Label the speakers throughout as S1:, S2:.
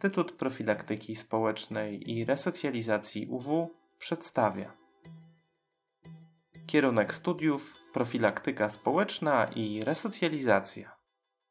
S1: Instytut Profilaktyki Społecznej i Resocjalizacji UW przedstawia Kierunek studiów Profilaktyka Społeczna i Resocjalizacja.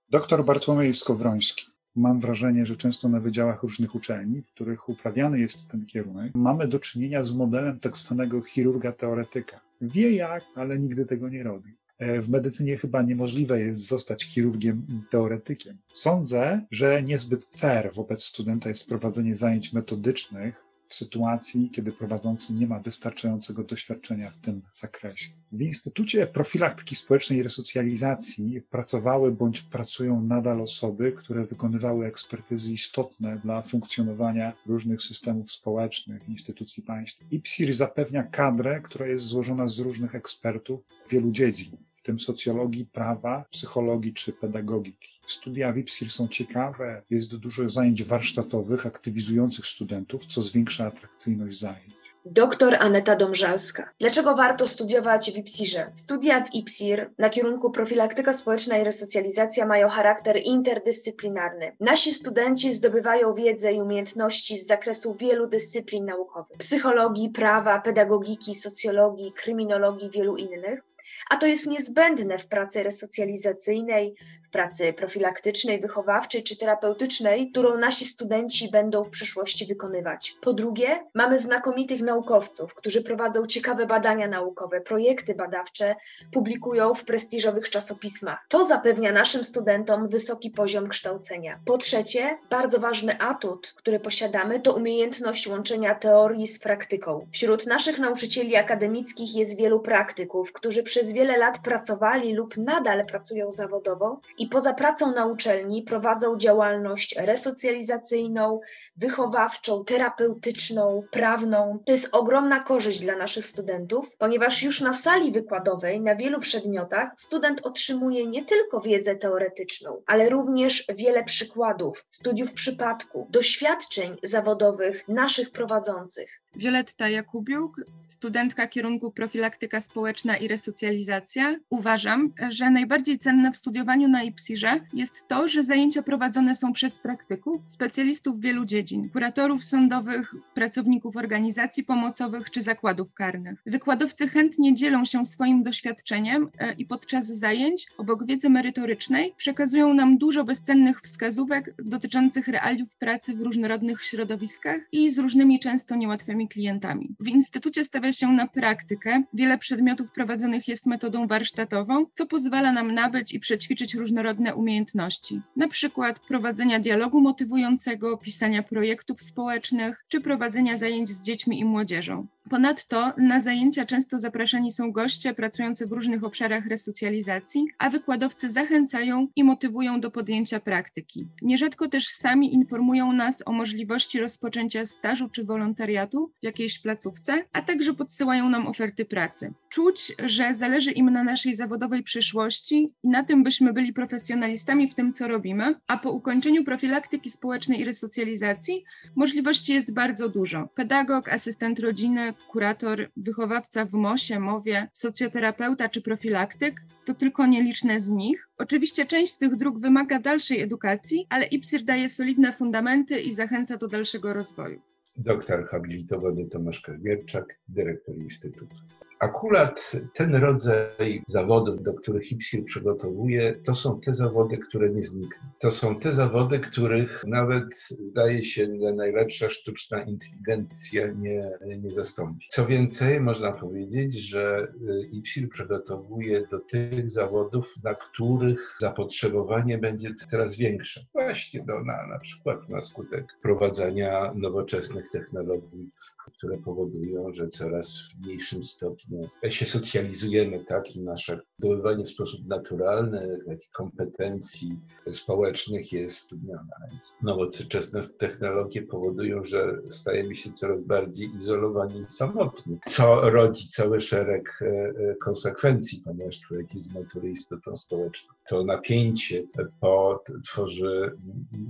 S2: Doktor Bartłomiej Skowroński. Mam wrażenie, że często na wydziałach różnych uczelni, w których uprawiany jest ten kierunek, mamy do czynienia z modelem tak zwanego chirurga teoretyka. Wie jak, ale nigdy tego nie robi. E, w medycynie chyba niemożliwe jest zostać chirurgiem teoretykiem. Sądzę, że niezbyt fair wobec studenta jest prowadzenie zajęć metodycznych w sytuacji, kiedy prowadzący nie ma wystarczającego doświadczenia w tym zakresie. W Instytucie Profilaktyki Społecznej i Resocjalizacji pracowały bądź pracują nadal osoby, które wykonywały ekspertyzy istotne dla funkcjonowania różnych systemów społecznych, instytucji państw. IPSIR zapewnia kadrę, która jest złożona z różnych ekspertów wielu dziedzin w tym socjologii, prawa, psychologii czy pedagogiki. Studia WIPSIR są ciekawe, jest dużo zajęć warsztatowych, aktywizujących studentów, co zwiększa atrakcyjność zajęć.
S3: Doktor Aneta Domżalska. Dlaczego warto studiować w IPSIR-ze? Studia w IPSIR na kierunku profilaktyka społeczna i resocjalizacja mają charakter interdyscyplinarny. Nasi studenci zdobywają wiedzę i umiejętności z zakresu wielu dyscyplin naukowych: psychologii, prawa, pedagogiki, socjologii, kryminologii wielu innych a to jest niezbędne w pracy resocjalizacyjnej, pracy profilaktycznej, wychowawczej czy terapeutycznej, którą nasi studenci będą w przyszłości wykonywać. Po drugie, mamy znakomitych naukowców, którzy prowadzą ciekawe badania naukowe, projekty badawcze, publikują w prestiżowych czasopismach. To zapewnia naszym studentom wysoki poziom kształcenia. Po trzecie, bardzo ważny atut, który posiadamy, to umiejętność łączenia teorii z praktyką. Wśród naszych nauczycieli akademickich jest wielu praktyków, którzy przez wiele lat pracowali lub nadal pracują zawodowo i poza pracą na uczelni prowadzą działalność resocjalizacyjną, wychowawczą, terapeutyczną, prawną. To jest ogromna korzyść dla naszych studentów, ponieważ już na sali wykładowej na wielu przedmiotach student otrzymuje nie tylko wiedzę teoretyczną, ale również wiele przykładów, studiów przypadku, doświadczeń zawodowych naszych prowadzących.
S4: Violetta Jakubiuk, studentka kierunku profilaktyka społeczna i resocjalizacja. Uważam, że najbardziej cenne w studiowaniu na IPSIR-ze jest to, że zajęcia prowadzone są przez praktyków, specjalistów wielu dziedzin, kuratorów sądowych, pracowników organizacji pomocowych czy zakładów karnych. Wykładowcy chętnie dzielą się swoim doświadczeniem e, i podczas zajęć, obok wiedzy merytorycznej, przekazują nam dużo bezcennych wskazówek dotyczących realiów pracy w różnorodnych środowiskach i z różnymi często niełatwymi klientami. W instytucie stawia się na praktykę. Wiele przedmiotów prowadzonych jest metodą warsztatową, co pozwala nam nabyć i przećwiczyć różnorodne umiejętności, na przykład prowadzenia dialogu motywującego, pisania projektów społecznych czy prowadzenia zajęć z dziećmi i młodzieżą. Ponadto na zajęcia często zapraszani są goście pracujący w różnych obszarach resocjalizacji, a wykładowcy zachęcają i motywują do podjęcia praktyki. Nierzadko też sami informują nas o możliwości rozpoczęcia stażu czy wolontariatu w jakiejś placówce, a także podsyłają nam oferty pracy. Czuć, że zależy im na naszej zawodowej przyszłości i na tym, byśmy byli profesjonalistami w tym, co robimy, a po ukończeniu profilaktyki społecznej i resocjalizacji możliwości jest bardzo dużo. Pedagog, asystent rodziny, kurator, wychowawca w MOSie, MOWie, socjoterapeuta czy profilaktyk to tylko nieliczne z nich. Oczywiście część z tych dróg wymaga dalszej edukacji, ale IPSIR daje solidne fundamenty i zachęca do dalszego rozwoju.
S5: Doktor habilitowany Tomasz Kazmierczak, dyrektor Instytutu. Akurat ten rodzaj zawodów, do których IPSIL przygotowuje, to są te zawody, które nie znikną. To są te zawody, których nawet zdaje się, że najlepsza sztuczna inteligencja nie, nie zastąpi. Co więcej, można powiedzieć, że y, IPSIL przygotowuje do tych zawodów, na których zapotrzebowanie będzie coraz większe. Właśnie do, na, na przykład na skutek prowadzenia nowoczesnych technologii które powodują, że coraz w mniejszym stopniu się socjalizujemy, tak, i nasze zdobywanie w sposób naturalny kompetencji społecznych jest trudnione. Więc nowoczesne technologie powodują, że stajemy się coraz bardziej izolowani i samotni, co rodzi cały szereg e, e, konsekwencji, ponieważ człowiek jest z natury istotą społeczną. To napięcie po, tworzy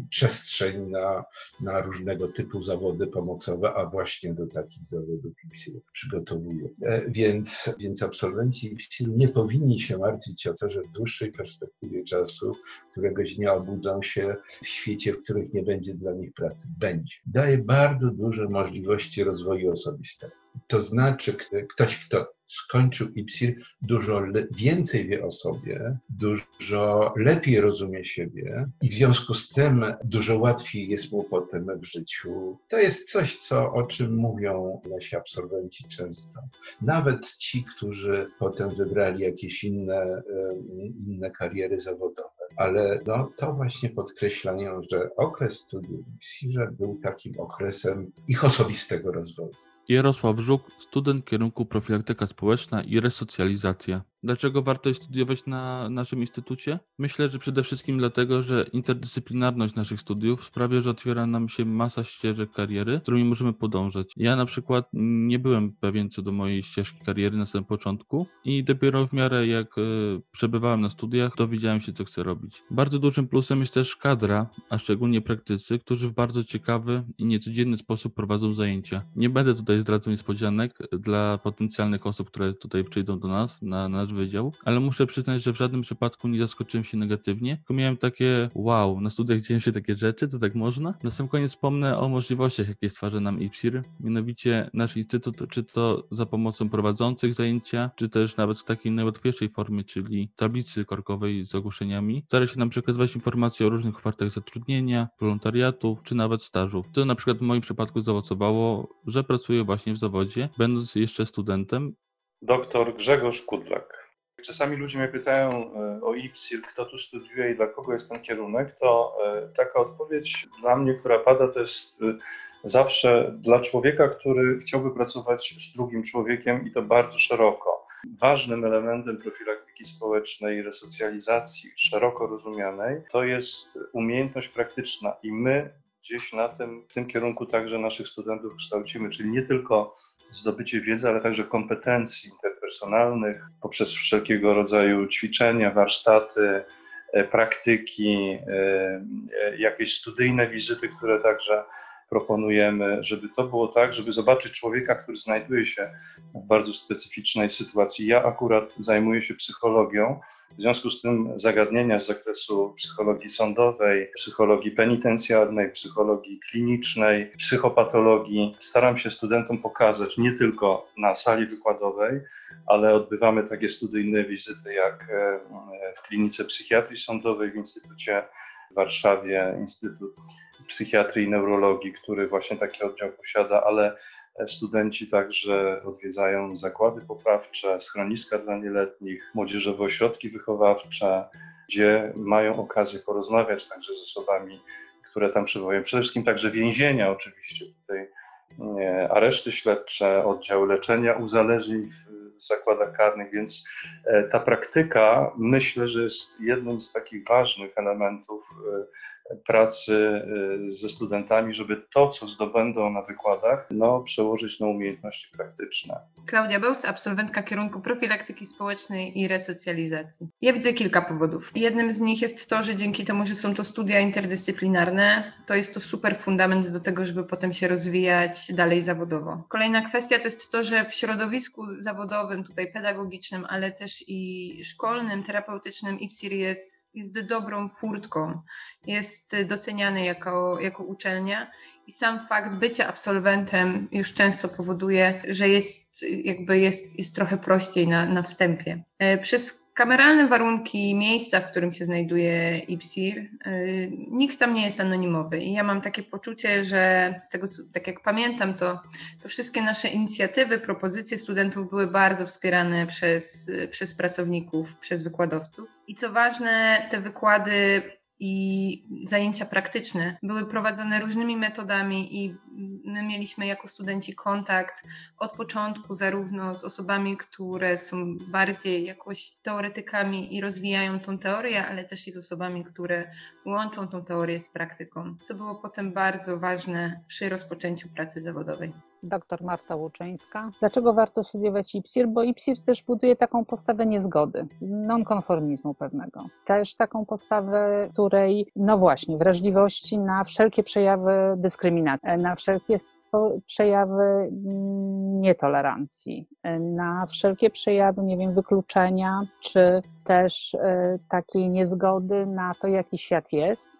S5: przestrzeń na, na różnego typu zawody pomocowe, a właśnie do takich zawodów IPSIR przygotowuje. E, więc, więc absolwenci nie powinni się martwić o to, że w dłuższej perspektywie czasu któregoś dnia obudzą się w świecie, w których nie będzie dla nich pracy. Będzie. Daje bardzo duże możliwości rozwoju osobistego. To znaczy, ktoś, kto skończył IPSIR, dużo więcej wie o sobie, dużo lepiej rozumie siebie i w związku z tym dużo łatwiej jest mu potem w życiu. To jest coś, co, o czym mówią nasi absolwenci często. Nawet ci, którzy potem wybrali jakieś inne, inne kariery zawodowe. Ale no, to właśnie podkreślają, że okres studiów w IPSIR był takim okresem ich osobistego rozwoju.
S6: Jarosław Żuk, student kierunku Profilaktyka Społeczna i Resocjalizacja. Dlaczego warto studiować na naszym instytucie? Myślę, że przede wszystkim dlatego, że interdyscyplinarność naszych studiów sprawia, że otwiera nam się masa ścieżek kariery, którymi możemy podążać. Ja na przykład nie byłem pewien co do mojej ścieżki kariery na samym początku i dopiero w miarę jak e, przebywałem na studiach, dowiedziałem się, co chcę robić. Bardzo dużym plusem jest też kadra, a szczególnie praktycy, którzy w bardzo ciekawy i niecodzienny sposób prowadzą zajęcia. Nie będę tutaj zdradzał niespodzianek dla potencjalnych osób, które tutaj przyjdą do nas na nasz wydział, ale muszę przyznać, że w żadnym przypadku nie zaskoczyłem się negatywnie, tylko miałem takie wow, na studiach dzieją się takie rzeczy, to tak można? Na sam koniec wspomnę o możliwościach, jakie stwarza nam IPSIR, mianowicie nasz instytut, czy to za pomocą prowadzących zajęcia, czy też nawet w takiej najłatwiejszej formie, czyli tablicy korkowej z ogłoszeniami, stara się nam przekazywać informacje o różnych ofertach zatrudnienia, wolontariatów, czy nawet stażów. To na przykład w moim przypadku zaowocowało, że pracuję właśnie w zawodzie, będąc jeszcze studentem.
S1: Doktor Grzegorz Kudlak. Czasami ludzie mnie pytają e, o IPSIR, kto tu studiuje i dla kogo jest ten kierunek, to e, taka odpowiedź dla mnie, która pada, to jest e, zawsze dla człowieka, który chciałby pracować z drugim człowiekiem i to bardzo szeroko. Ważnym elementem profilaktyki społecznej i resocjalizacji szeroko rozumianej to jest umiejętność praktyczna i my gdzieś na tym, w tym kierunku także naszych studentów kształcimy, czyli nie tylko zdobycie wiedzy, ale także kompetencji interpersonalnych poprzez wszelkiego rodzaju ćwiczenia, warsztaty, e, praktyki, e, e, jakieś studyjne wizyty, które także proponujemy, żeby to było tak, żeby zobaczyć człowieka, który znajduje się w bardzo specyficznej sytuacji. Ja akurat zajmuję się psychologią, w związku z tym zagadnienia z zakresu psychologii sądowej, psychologii penitencjarnej, psychologii klinicznej, psychopatologii staram się studentom pokazać nie tylko na sali wykładowej, ale odbywamy takie studyjne wizyty jak e, w klinice psychiatrii sądowej w Instytucie w Warszawie, Instytut Psychiatrii i Neurologii, który właśnie taki oddział posiada, ale Studenci także odwiedzają zakłady poprawcze, schroniska dla nieletnich, młodzieżowe ośrodki wychowawcze, gdzie mają okazję porozmawiać także z osobami, które tam przebywają. Przede wszystkim także więzienia, oczywiście tutaj areszty śledcze, oddziały leczenia uzależnień w zakładach karnych, więc e, ta praktyka myślę, że jest jednym z takich ważnych elementów e, pracy y, ze studentami, żeby to, co zdobędą na wykładach, no, przełożyć na umiejętności praktyczne.
S7: Klaudia Bełc, absolwentka kierunku profilaktyki społecznej i resocjalizacji. Ja widzę kilka powodów. Jednym z nich jest to, że dzięki temu, że są to studia interdyscyplinarne, to jest to super fundament do tego, żeby potem się rozwijać dalej zawodowo. Kolejna kwestia to jest to, że w środowisku zawodowym, tutaj pedagogicznym, ale też i szkolnym, terapeutycznym IPSIR jest, jest dobrą furtką jest doceniany jako, jako uczelnia i sam fakt bycia absolwentem już często powoduje, że jest jakby jest, jest trochę prościej na, na wstępie. E, przez kameralne warunki miejsca, w którym się znajduje IPSIR, e, nikt tam nie jest anonimowy i ja mam takie poczucie, że z tego, co, tak jak pamiętam, to, to wszystkie nasze inicjatywy, propozycje studentów były bardzo wspierane przez, przez pracowników, przez wykładowców. I co ważne, te wykłady i zajęcia praktyczne były prowadzone różnymi metodami i my mieliśmy jako studenci kontakt od początku zarówno z osobami, które są bardziej jakoś teoretykami i rozwijają tą teorię, ale też i z osobami, które łączą tą teorię z praktyką, co było potem bardzo ważne przy rozpoczęciu pracy zawodowej
S8: dr Marta Łuczyńska. Dlaczego warto studiować IPSIR? Bo IPSIR też buduje taką postawę niezgody, nonkonformizmu pewnego. Też taką postawę, której, no właśnie, wrażliwości na wszelkie przejawy dyskryminacji, na wszelkie przejawy mm, nietolerancji, na wszelkie przejawy, nie wiem, wykluczenia, czy też takiej niezgody na to, jaki świat jest.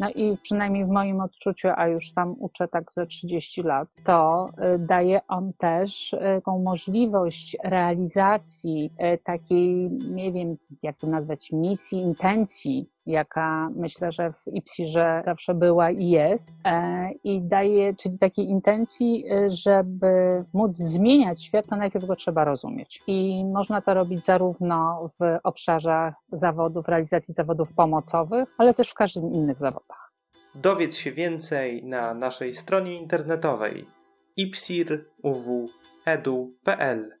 S8: No i przynajmniej w moim odczuciu, a już tam uczę tak ze 30 lat, to y, daje on też y, taką możliwość realizacji y, takiej, nie wiem, jak to nazwać, misji, intencji, jaka myślę, że w IPSI-że zawsze była i jest, e, i daje, czyli takiej intencji, żeby móc zmieniać świat, to najpierw go trzeba rozumieć. I można to robić zarówno w obszarze zawodów, realizacji zawodów pomocowych, ale też w każdym innych zawodach.
S9: Dowiedz się więcej na naszej stronie internetowej ipsir.uw.edu.pl